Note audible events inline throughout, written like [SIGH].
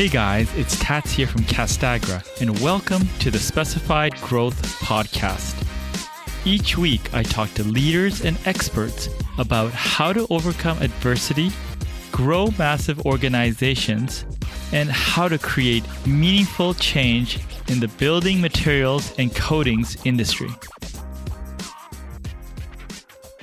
Hey guys, it's Tats here from Castagra, and welcome to the Specified Growth Podcast. Each week, I talk to leaders and experts about how to overcome adversity, grow massive organizations, and how to create meaningful change in the building materials and coatings industry.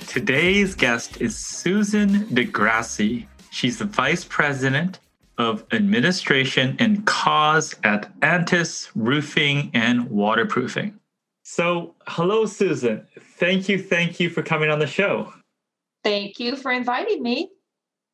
Today's guest is Susan DeGrassi. She's the Vice President of Administration and Cause at Antis Roofing and Waterproofing. So, hello, Susan. Thank you. Thank you for coming on the show. Thank you for inviting me.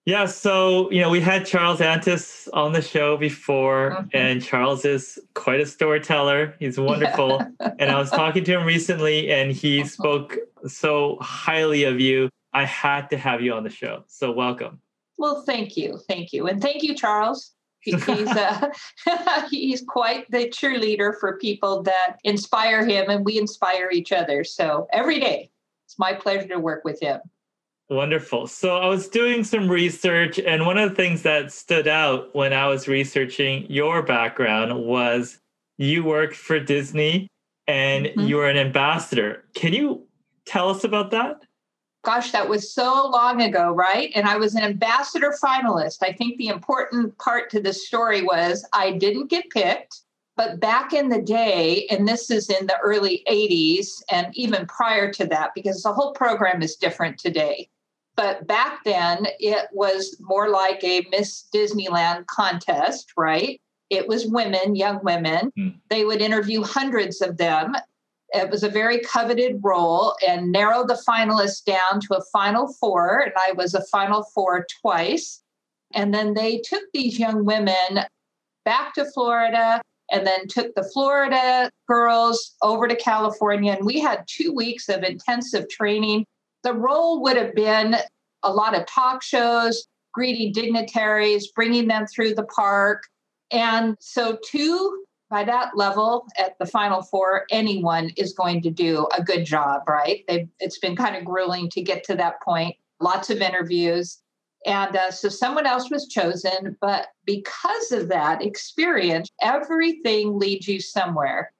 Yeah, so you know, we had Charles Antis on the show before, mm-hmm. and Charles is quite a storyteller. He's wonderful. [LAUGHS] and I was talking to him recently, and he mm-hmm. spoke so highly of you. I had to have you on the show. So welcome. Well, thank you, thank you, and thank you, Charles. he's uh, [LAUGHS] he's quite the cheerleader for people that inspire him, and we inspire each other. So every day, it's my pleasure to work with him. Wonderful. So I was doing some research, and one of the things that stood out when I was researching your background was you worked for Disney and mm-hmm. you were an ambassador. Can you tell us about that? Gosh, that was so long ago, right? And I was an ambassador finalist. I think the important part to this story was I didn't get picked. But back in the day, and this is in the early 80s and even prior to that, because the whole program is different today. But back then, it was more like a Miss Disneyland contest, right? It was women, young women. Mm. They would interview hundreds of them. It was a very coveted role and narrowed the finalists down to a final four. And I was a final four twice. And then they took these young women back to Florida and then took the Florida girls over to California. And we had two weeks of intensive training the role would have been a lot of talk shows, greeting dignitaries, bringing them through the park. And so, two, by that level at the final four, anyone is going to do a good job, right? They've, it's been kind of grueling to get to that point, lots of interviews. And uh, so someone else was chosen, but because of that experience, everything leads you somewhere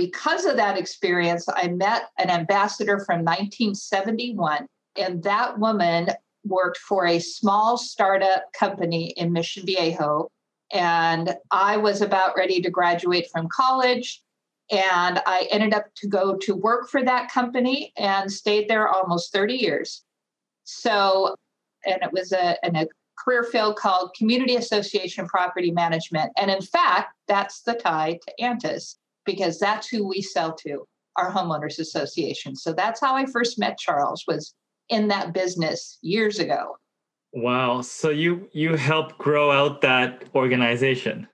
because of that experience, I met an ambassador from 1971, and that woman worked for a small startup company in Mission Viejo. And I was about ready to graduate from college. And I ended up to go to work for that company and stayed there almost 30 years. So, and it was a, a career field called Community Association Property Management. And in fact, that's the tie to Antis because that's who we sell to, our homeowners association. So that's how I first met Charles was in that business years ago. Wow. So you you helped grow out that organization.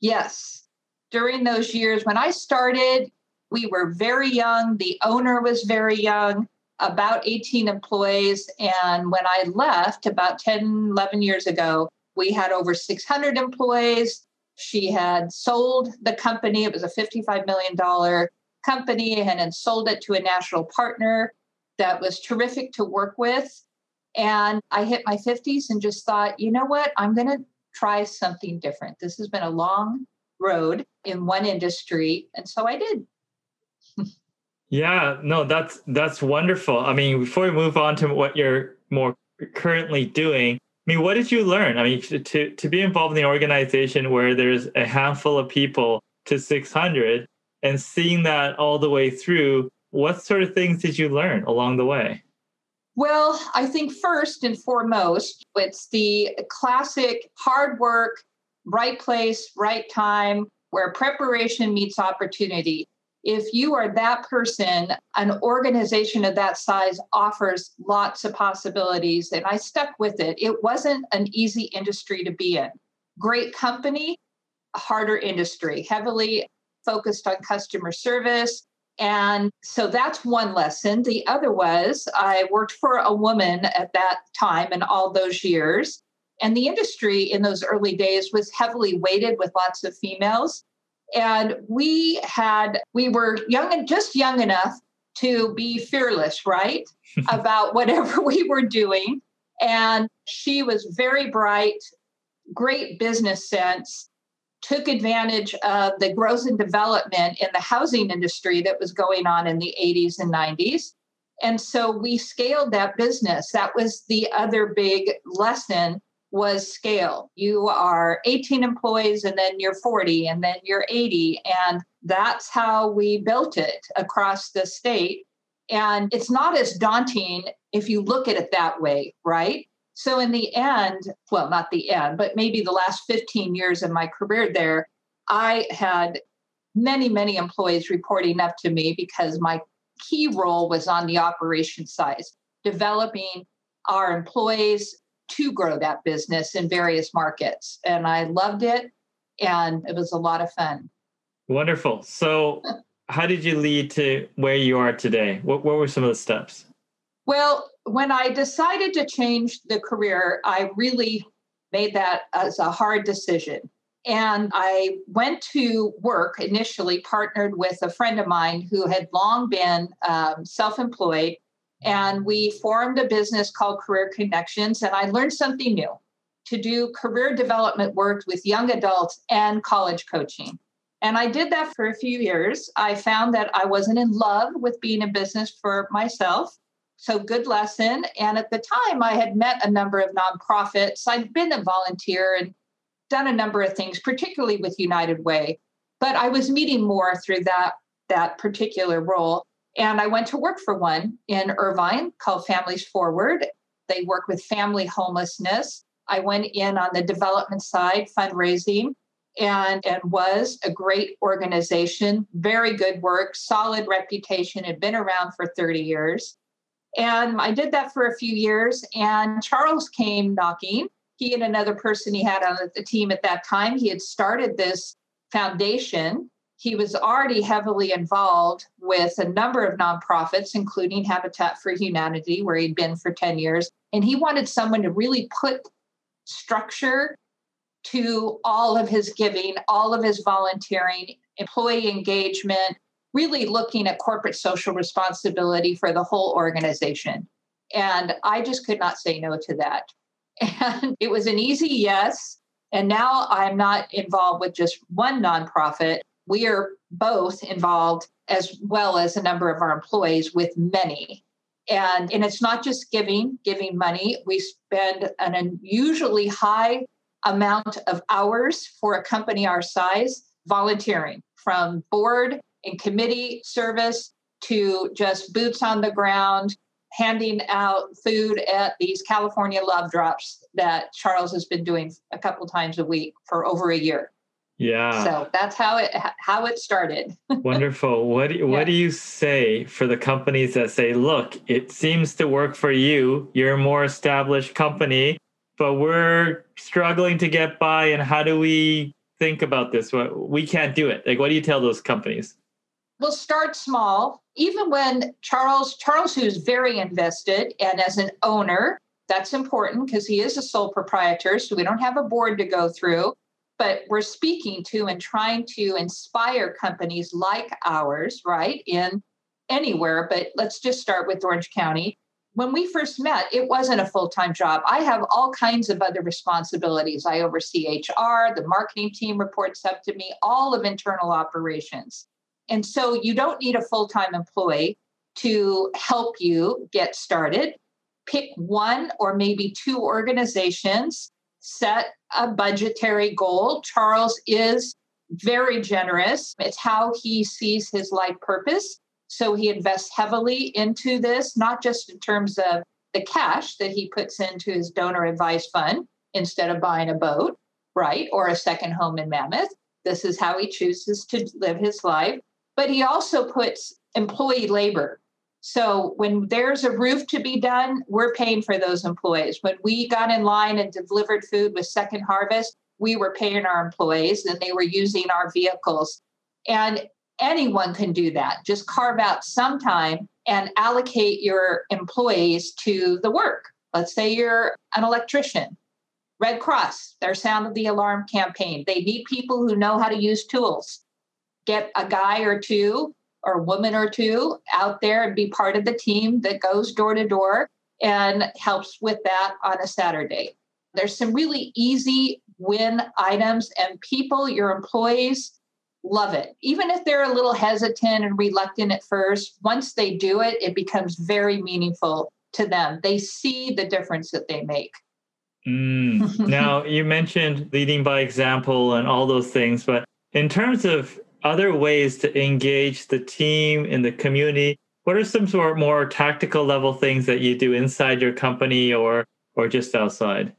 Yes. During those years when I started, we were very young, the owner was very young, about 18 employees and when I left about 10 11 years ago, we had over 600 employees she had sold the company. It was a $55 million company and sold it to a national partner that was terrific to work with. And I hit my 50s and just thought, you know what? I'm going to try something different. This has been a long road in one industry. And so I did. yeah, no, that's that's wonderful. I mean, before we move on to what you're more currently doing, I mean, what did you learn? I mean, to, to be involved in an organization where there's a handful of people to 600 and seeing that all the way through, what sort of things did you learn along the way? Well, I think first and foremost, it's the classic hard work, right place, right time, where preparation meets opportunity if you are that person, an organization of that size offers lots of possibilities. And I stuck with it. It wasn't an easy industry to be in. Great company, harder industry, heavily focused on customer service. And so that's one lesson. The other was I worked for a woman at that time and all those years. And the industry in those early days was heavily weighted with lots of females. And we had, we were young and just young enough to be fearless, right? [LAUGHS] about whatever we were doing. And she was very bright, great business sense. Took advantage of the growth and development in the housing industry that was going on in the 80s and 90s. And so we scaled that business. That was the other big lesson was scale. You are 18 employees and then you're 40 and then you're 80 and that's how we built it across the state. And it's not as daunting if you look at it that way, right? So, in the end, well, not the end, but maybe the last 15 years of my career there, I had many, many employees reporting up to me because my key role was on the operations side, developing our employees to grow that business in various markets. And I loved it, and it was a lot of fun. Wonderful. So, [LAUGHS] how did you lead to where you are today? What, what were some of the steps? Well, when I decided to change the career, I really made that as a hard decision. And I went to work initially, partnered with a friend of mine who had long been um, self employed. And we formed a business called Career Connections. And I learned something new to do career development work with young adults and college coaching. And I did that for a few years. I found that I wasn't in love with being in business for myself. So, good lesson. And at the time, I had met a number of nonprofits. I'd been a volunteer and done a number of things, particularly with United Way. But I was meeting more through that, that particular role. And I went to work for one in Irvine called Families Forward. They work with family homelessness. I went in on the development side, fundraising, and, and was a great organization, very good work, solid reputation, had been around for 30 years. And I did that for a few years, and Charles came knocking. He and another person he had on the team at that time, he had started this foundation. He was already heavily involved with a number of nonprofits, including Habitat for Humanity, where he'd been for 10 years. And he wanted someone to really put structure to all of his giving, all of his volunteering, employee engagement, really looking at corporate social responsibility for the whole organization. And I just could not say no to that. [LAUGHS] And it was an easy yes. And now I'm not involved with just one nonprofit. We are both involved, as well as a number of our employees, with many. And, and it's not just giving, giving money. We spend an unusually high amount of hours for a company our size volunteering from board and committee service to just boots on the ground, handing out food at these California love drops that Charles has been doing a couple times a week for over a year. Yeah. So that's how it how it started. [LAUGHS] Wonderful. What do you, what yeah. do you say for the companies that say, "Look, it seems to work for you. You're a more established company, but we're struggling to get by and how do we think about this? What We can't do it." Like what do you tell those companies? We'll start small. Even when Charles, Charles, who's very invested and as an owner, that's important because he is a sole proprietor, so we don't have a board to go through. But we're speaking to and trying to inspire companies like ours, right, in anywhere. But let's just start with Orange County. When we first met, it wasn't a full time job. I have all kinds of other responsibilities. I oversee HR, the marketing team reports up to me, all of internal operations. And so you don't need a full time employee to help you get started. Pick one or maybe two organizations, set a budgetary goal. Charles is very generous. It's how he sees his life purpose. So he invests heavily into this, not just in terms of the cash that he puts into his donor advised fund instead of buying a boat, right? Or a second home in Mammoth. This is how he chooses to live his life but he also puts employee labor. So when there's a roof to be done, we're paying for those employees. When we got in line and delivered food with Second Harvest, we were paying our employees and they were using our vehicles. And anyone can do that. Just carve out some time and allocate your employees to the work. Let's say you're an electrician. Red Cross, their Sound of the Alarm campaign. They need people who know how to use tools get a guy or two or a woman or two out there and be part of the team that goes door to door and helps with that on a Saturday. There's some really easy win items, and people, your employees, love it. Even if they're a little hesitant and reluctant at first, once they do it, it becomes very meaningful to them. They see the difference that they make. Mm. [LAUGHS] now, you mentioned leading by example and all those things, but in terms of other ways to engage the team in the community, what are some sort of more tactical level things that you do inside your company or or just outside?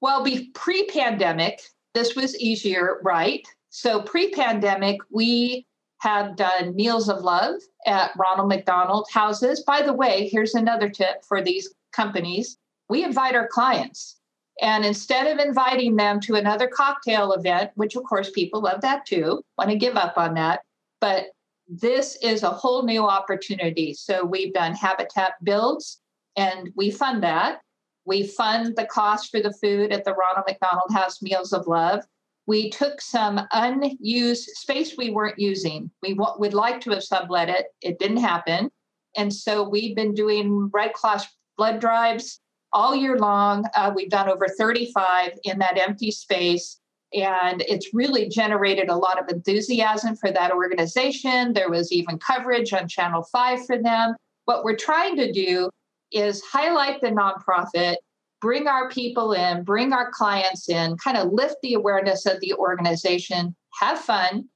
Well, be pre-pandemic, this was easier, right? So pre-pandemic, we have done meals of love at Ronald McDonald houses. By the way, here's another tip for these companies. We invite our clients. And instead of inviting them to another cocktail event, which of course people love that too, want to give up on that, but this is a whole new opportunity. So we've done habitat builds and we fund that. We fund the cost for the food at the Ronald McDonald House Meals of Love. We took some unused space we weren't using. We w- would like to have sublet it. It didn't happen. And so we've been doing Red Cross blood drives all year long. Uh, we've done over 35 in that empty space. And it's really generated a lot of enthusiasm for that organization. There was even coverage on Channel 5 for them. What we're trying to do is highlight the nonprofit, bring our people in, bring our clients in, kind of lift the awareness of the organization, have fun,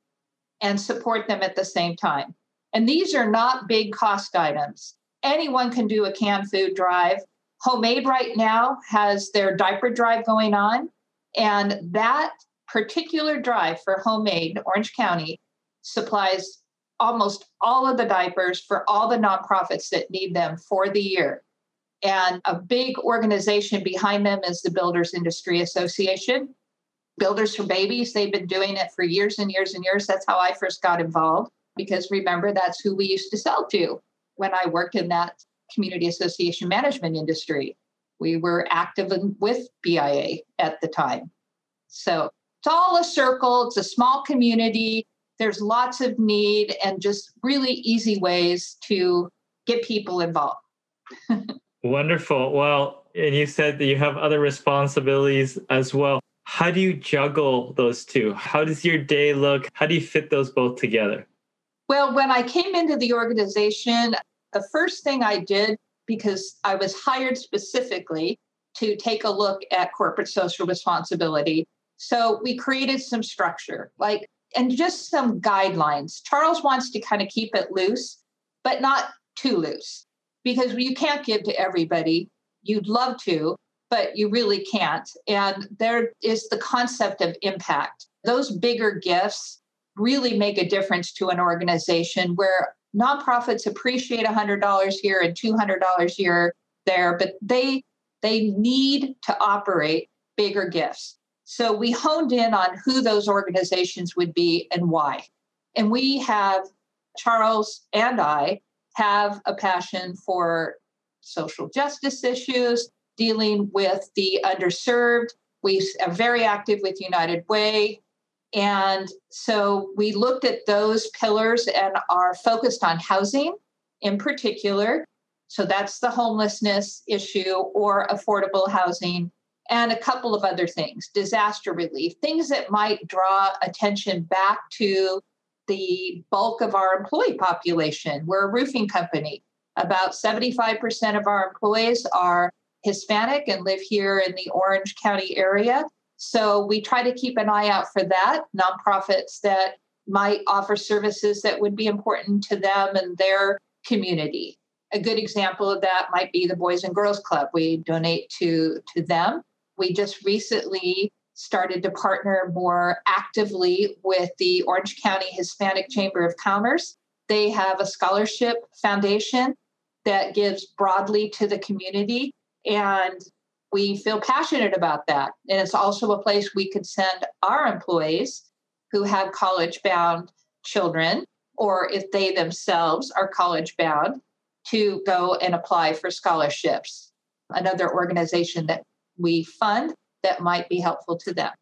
and support them at the same time. And these are not big cost items. Anyone can do a canned food drive. HomeAid right now has their diaper drive going on. And that particular drive for HomeAid, Orange County supplies almost all of the diapers for all the nonprofits that need them for the year. And a big organization behind them is the Builders Industry Association. Builders for Babies, they've been doing it for years and years and years. That's how I first got involved because remember, that's who we used to sell to when I worked in that community association management industry. We were active in, with BIA at the time. So it's all a circle, it's a small community. There's lots of need and just really easy ways to get people involved. [LAUGHS] Wonderful. Well, and you said that you have other responsibilities as well. How do you juggle those two? How does your day look? How do you fit those both together? Well, when I came into the organization, the first thing I did, because I was hired specifically to take a look at corporate social responsibility, so we created some structure, like, and just some guidelines. Charles wants to kind of keep it loose, but not too loose because you can't give to everybody. You'd love to, but you really can't. And there is the concept of impact. Those bigger gifts really make a difference to an organization where nonprofits appreciate $100 here and $200 here there, but they they need to operate bigger gifts. So we honed in on who those organizations would be and why. And we have, Charles and I have a passion for social justice issues, dealing with the underserved. We are very active with United Way. And so we looked at those pillars and are focused on housing in particular. So that's the homelessness issue or affordable housing and a couple of other things disaster relief, things that might draw attention back to the bulk of our employee population. We're a roofing company. About 75% of our employees are Hispanic and live here in the Orange County area. So we try to keep an eye out for that, nonprofits that might offer services that would be important to them and their community. A good example of that might be the Boys and Girls Club. We donate to, to them we just recently started to partner more actively with the Orange County Hispanic Chamber of Commerce. They have a scholarship foundation that gives broadly to the community. And we feel passionate about that. And it's also a place we could send our employees who have college bound children, or if they themselves are college bound, to go and apply for scholarships. Another organization that we fund that might be helpful to them.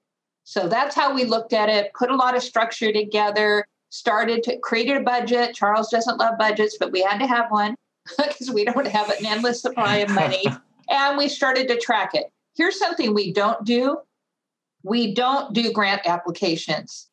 So that's how we looked at it, put a lot of structure together, started to create a budget. Charles doesn't love budgets, but we had to have one [LAUGHS] because we don't have an endless supply of money. [LAUGHS] and we started to track it. Here's something we don't do we don't do grant applications.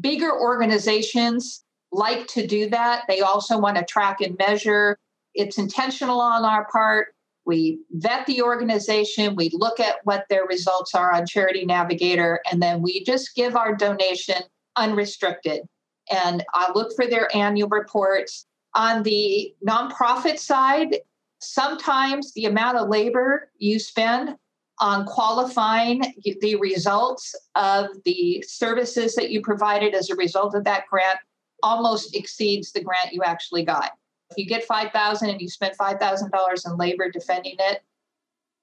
Bigger organizations like to do that. They also want to track and measure. It's intentional on our part. We vet the organization, we look at what their results are on Charity Navigator, and then we just give our donation unrestricted. And I look for their annual reports. On the nonprofit side, sometimes the amount of labor you spend on qualifying the results of the services that you provided as a result of that grant almost exceeds the grant you actually got. If you get 5000 and you spend $5,000 in labor defending it,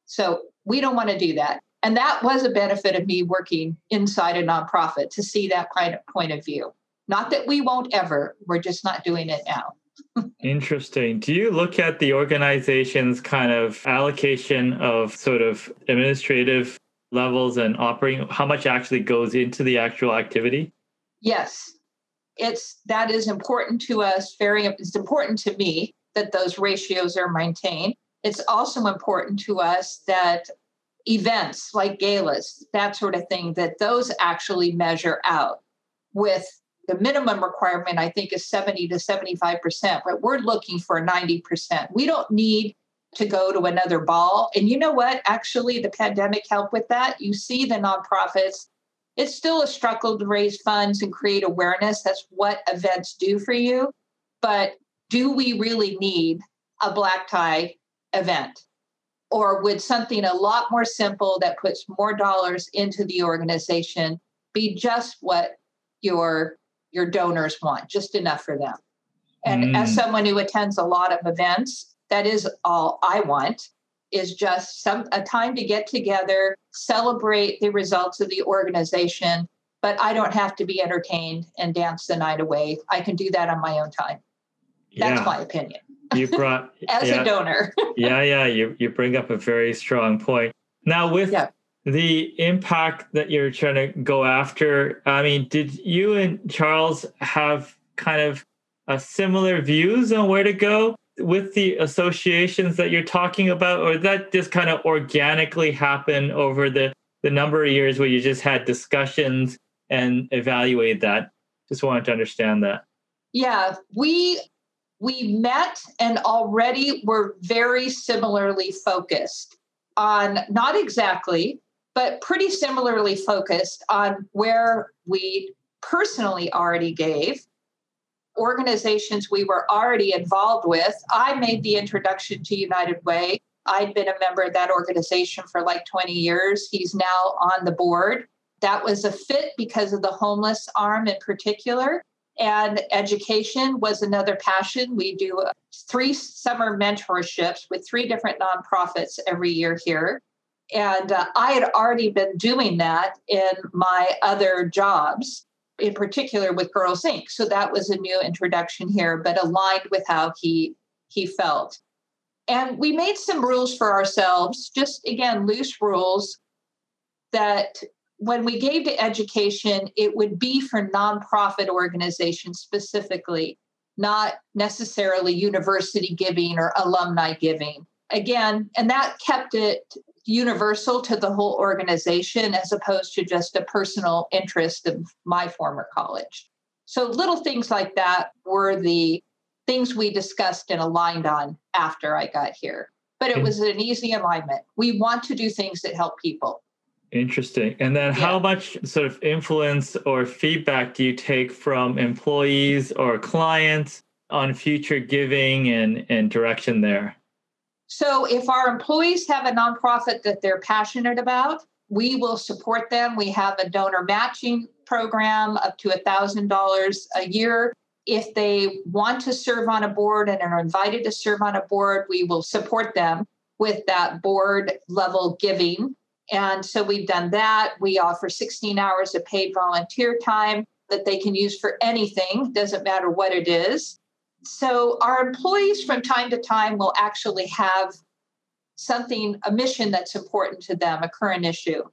so we don't want to do that. And that was a benefit of me working inside a nonprofit to see that kind of point of view. Not that we won't ever, we're just not doing it now. Interesting. Do you look at the organization's kind of allocation of sort of administrative levels and operating, how much actually goes into the actual activity? Yes. It's that is important to us, very it's important to me that those ratios are maintained. It's also important to us that events like galas, that sort of thing, that those actually measure out with the minimum requirement, I think, is 70 to 75%, but we're looking for 90%. We don't need to go to another ball. And you know what? Actually, the pandemic helped with that. You see the nonprofits, it's still a struggle to raise funds and create awareness. That's what events do for you. But do we really need a black tie event? Or would something a lot more simple that puts more dollars into the organization be just what your your donors want, just enough for them. And mm. as someone who attends a lot of events, that is all I want is just some a time to get together, celebrate the results of the organization, but I don't have to be entertained and dance the night away. I can do that on my own time. That's yeah. my opinion. You brought [LAUGHS] as yeah, a donor. [LAUGHS] yeah, yeah, you you bring up a very strong point. Now with yeah the impact that you're trying to go after i mean did you and charles have kind of similar views on where to go with the associations that you're talking about or that just kind of organically happen over the the number of years where you just had discussions and evaluate that? Just wanted to understand that. Yeah we we met and already were very similarly focused on not exactly but pretty similarly focused on where we personally already gave organizations we were already involved with. I made the introduction to United Way. I'd been a member of that organization for like 20 years. He's now on the board. That was a fit because of the homeless arm in particular. And education was another passion. We do three summer mentorships with three different nonprofits every year here. And uh, I had already been doing that in my other jobs, in particular with Girls Inc. So that was a new introduction here, but aligned with how he he felt. And we made some rules for ourselves, just again, loose rules that when we gave to education, it would be for nonprofit organizations specifically, not necessarily university giving or alumni giving. Again, and that kept it universal to the whole organization as opposed to just a personal interest of my former college. So little things like that were the things we discussed and aligned on after I got here. But it was an easy alignment. We want to do things that help people. Interesting. And then yeah. how much sort of influence or feedback do you take from employees or clients on future giving and, and direction there? So if our employees have a nonprofit that they're passionate about, we will support them. We have a donor matching program up to $1,000 a year. If they want to serve on a board and are invited to serve on a board, we will support them with that board level giving. And so we've done that. We offer 16 hours of paid volunteer time that they can use for anything, doesn't matter what it is. So our employees from time to time will actually have something, a mission that's important to them, a current issue.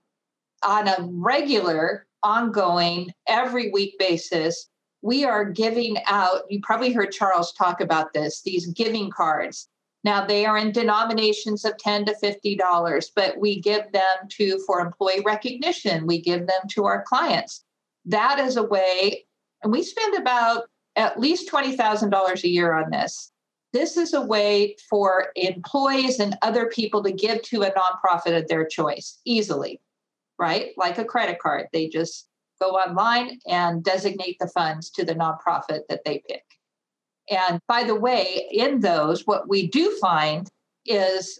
On a regular, ongoing, every week basis, we are giving out, you probably heard Charles talk about this, these giving cards. Now they are in denominations of 10 to 50 dollars, but we give them to for employee recognition, we give them to our clients. That is a way and we spend about at least $20,000 a year on this. This is a way for employees and other people to give to a nonprofit of their choice easily, right? Like a credit card. They just go online and designate the funds to the nonprofit that they pick. And by the way, in those, what we do find is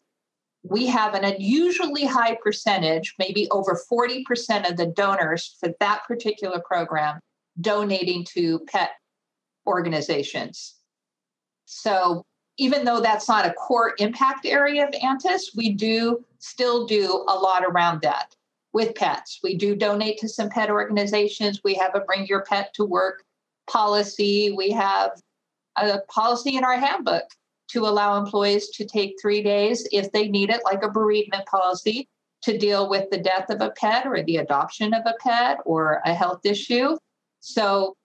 we have an unusually high percentage, maybe over 40% of the donors for that particular program donating to pet organizations. So even though that's not a core impact area of Antis, we do still do a lot around that with pets. We do donate to some pet organizations. We have a bring your pet to work policy. We have a policy in our handbook to allow employees to take three days if they need it, like a bereavement policy, to deal with the death of a pet or the adoption of a pet or a health issue. So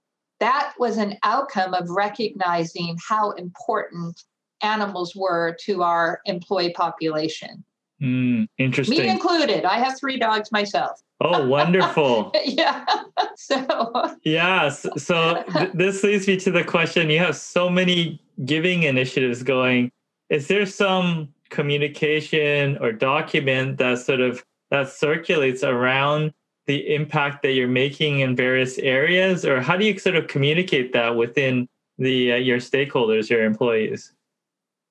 that was an outcome of recognizing how important animals were to our employee population. Mm, interesting. Me included. I have three dogs myself. Oh, wonderful. [LAUGHS] yeah. [LAUGHS] So, yes. So, th- this leads me to the question you have so many giving initiatives going. Is there some communication or document that sort of that circulates around the impact that you're making in various areas or how do you sort of communicate that within the uh, your stakeholders your employees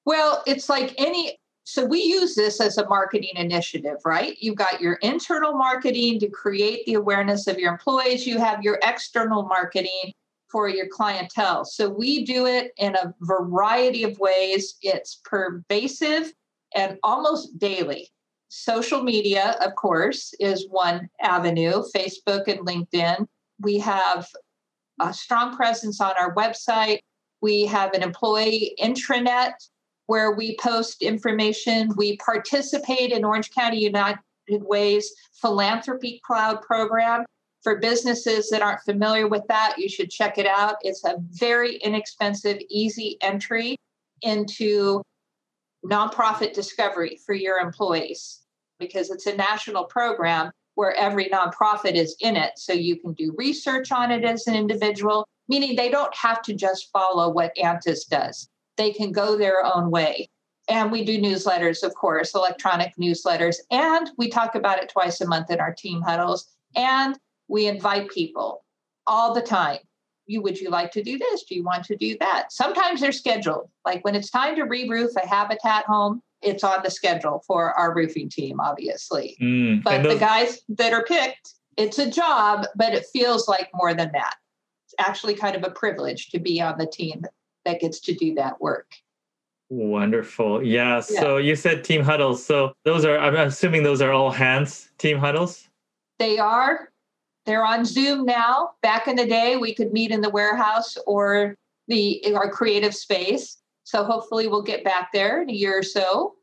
well it's like any so we use this as a marketing initiative, right? You've got your internal marketing to create the awareness of your employees, you have your external marketing for your clientele. So we do it in a variety of ways. It's pervasive and almost daily. Social media, of course, is one avenue, Facebook and LinkedIn. We have a strong presence on our website. We have an employee intranet where we post information. We participate in Orange County United Way's Philanthropy Cloud program. For businesses that aren't familiar with that, you should check it out. It's a very inexpensive, easy entry into nonprofit discovery for your employees because it's a national program where every nonprofit is in it. So you can do research on it as an individual, meaning they don't have to just follow what ANTIS does they can go their own way. And we do newsletters, of course, electronic newsletters. And we talk about it twice a month in our team huddles. And we invite people all the time. You would you like to do this? Do you want to do that? Sometimes they're scheduled. Like when it's time to re-roof a habitat home, it's on the schedule for our roofing team, obviously. Mm, but those- the guys that are picked, it's a job, but it feels like more than that. It's actually kind of a privilege to be on the team that gets to do that work. Wonderful. Yeah. yeah. So you said team huddles. So those are, I'm assuming those are all hands team huddles? They are. They're on Zoom now. Back in the day, we could meet in the warehouse or the our creative space. So hopefully we'll get back there in a year or so.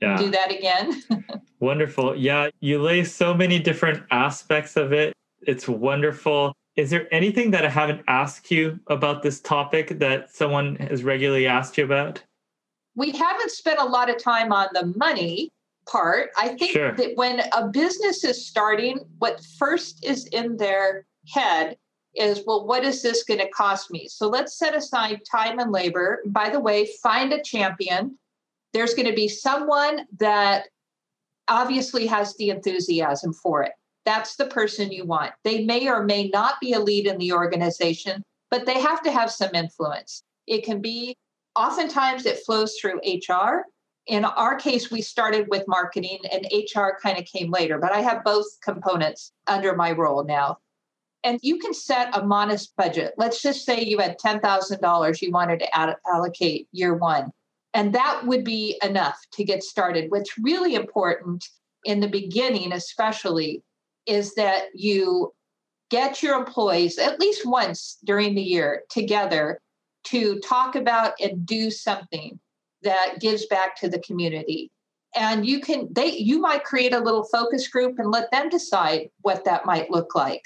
Yeah. Do that again. [LAUGHS] wonderful. Yeah. You lay so many different aspects of it. It's wonderful. Is there anything that I haven't asked you about this topic that someone has regularly asked you about? We haven't spent a lot of time on the money part. I think sure. that when a business is starting, what first is in their head is, well, what is this going to cost me? So let's set aside time and labor. By the way, find a champion. There's going to be someone that obviously has the enthusiasm for it that's the person you want. They may or may not be a lead in the organization, but they have to have some influence. It can be, oftentimes, it flows through HR. In our case, we started with marketing and HR kind of came later, but I have both components under my role now. And you can set a modest budget. Let's just say you had $10,000 you wanted to ad- allocate year one. And that would be enough to get started. What's really important in the beginning, especially, is that you get your employees at least once during the year together to talk about and do something that gives back to the community and you can they you might create a little focus group and let them decide what that might look like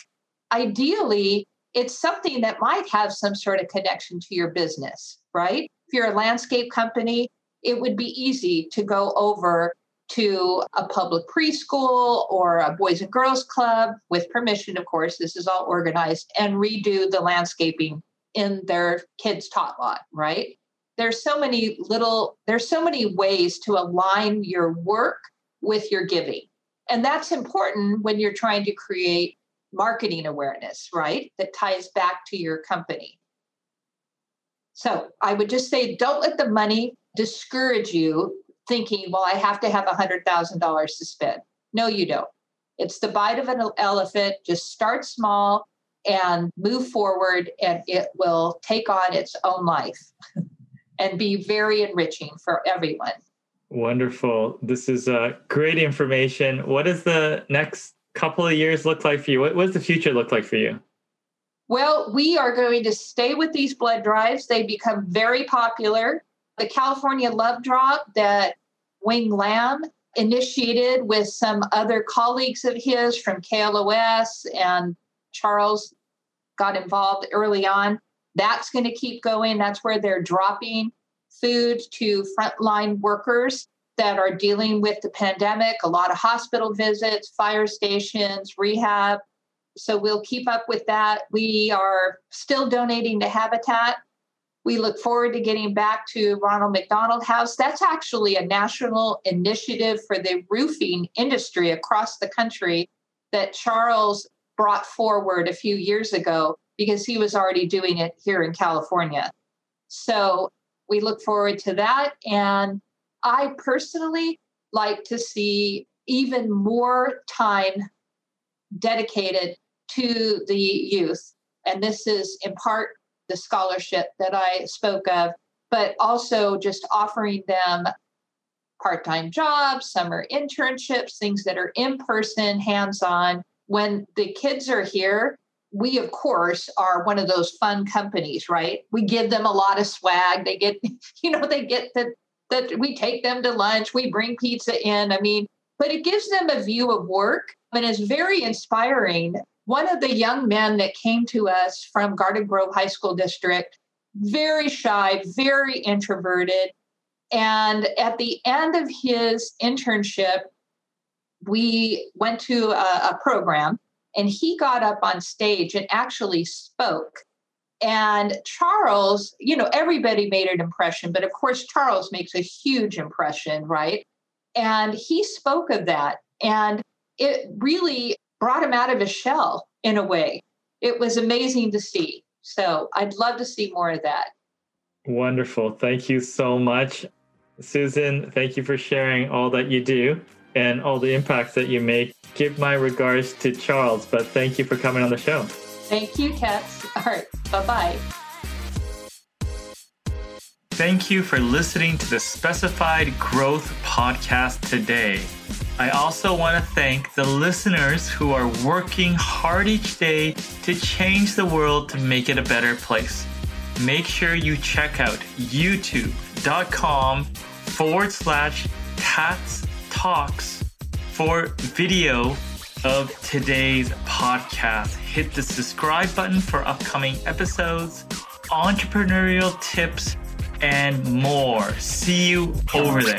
ideally it's something that might have some sort of connection to your business right if you're a landscape company it would be easy to go over to a public preschool or a boys and girls club with permission, of course, this is all organized, and redo the landscaping in their kids' tot lot, right? There's so many little, there's so many ways to align your work with your giving. And that's important when you're trying to create marketing awareness, right? That ties back to your company. So I would just say don't let the money discourage you thinking, well, I have to have $100,000 to spend. No, you don't. It's the bite of an elephant. Just start small and move forward, and it will take on its own life [LAUGHS] and be very enriching for everyone. Wonderful. This is uh, great information. What is the next couple of years look like for you? What, what does the future look like for you? Well, we are going to stay with these blood drives. They become very popular. The California Love Drop that Wing Lam initiated with some other colleagues of his from KLOS and Charles got involved early on. That's going to keep going. That's where they're dropping food to frontline workers that are dealing with the pandemic, a lot of hospital visits, fire stations, rehab. So we'll keep up with that. We are still donating to Habitat. We look forward to getting back to Ronald McDonald House. That's actually a national initiative for the roofing industry across the country that Charles brought forward a few years ago because he was already doing it here in California. So we look forward to that. And I personally like to see even more time dedicated to the youth. And this is in part the scholarship that I spoke of, but also just offering them part time jobs, summer internships, things that are in person, hands on. When the kids are here, we of course are one of those fun companies right we give them a lot of swag they get [LAUGHS] you know they get that that we take them to lunch we bring pizza in i mean but it gives them a view of work. And it's very inspiring. One of the young men that came to us from garden grove high school district very shy very introverted. And at the end of his internship we went to a, a program and he got up on stage and actually spoke. And Charles, you know, everybody made an impression, but of course, Charles makes a huge impression, right? And he spoke of that. And it really brought him out of his shell in a way. It was amazing to see. So I'd love to see more of that. Wonderful. Thank you so much. Susan, thank you for sharing all that you do and all the impacts that you make. Give my regards to Charles, but thank you for coming on the show. Thank you, Tats. All right, bye bye. Thank you for listening to the Specified Growth Podcast today. I also want to thank the listeners who are working hard each day to change the world to make it a better place. Make sure you check out youtube.com forward slash cats talks for video of today's podcast. Hit the subscribe button for upcoming episodes, entrepreneurial tips, and more. See you over there.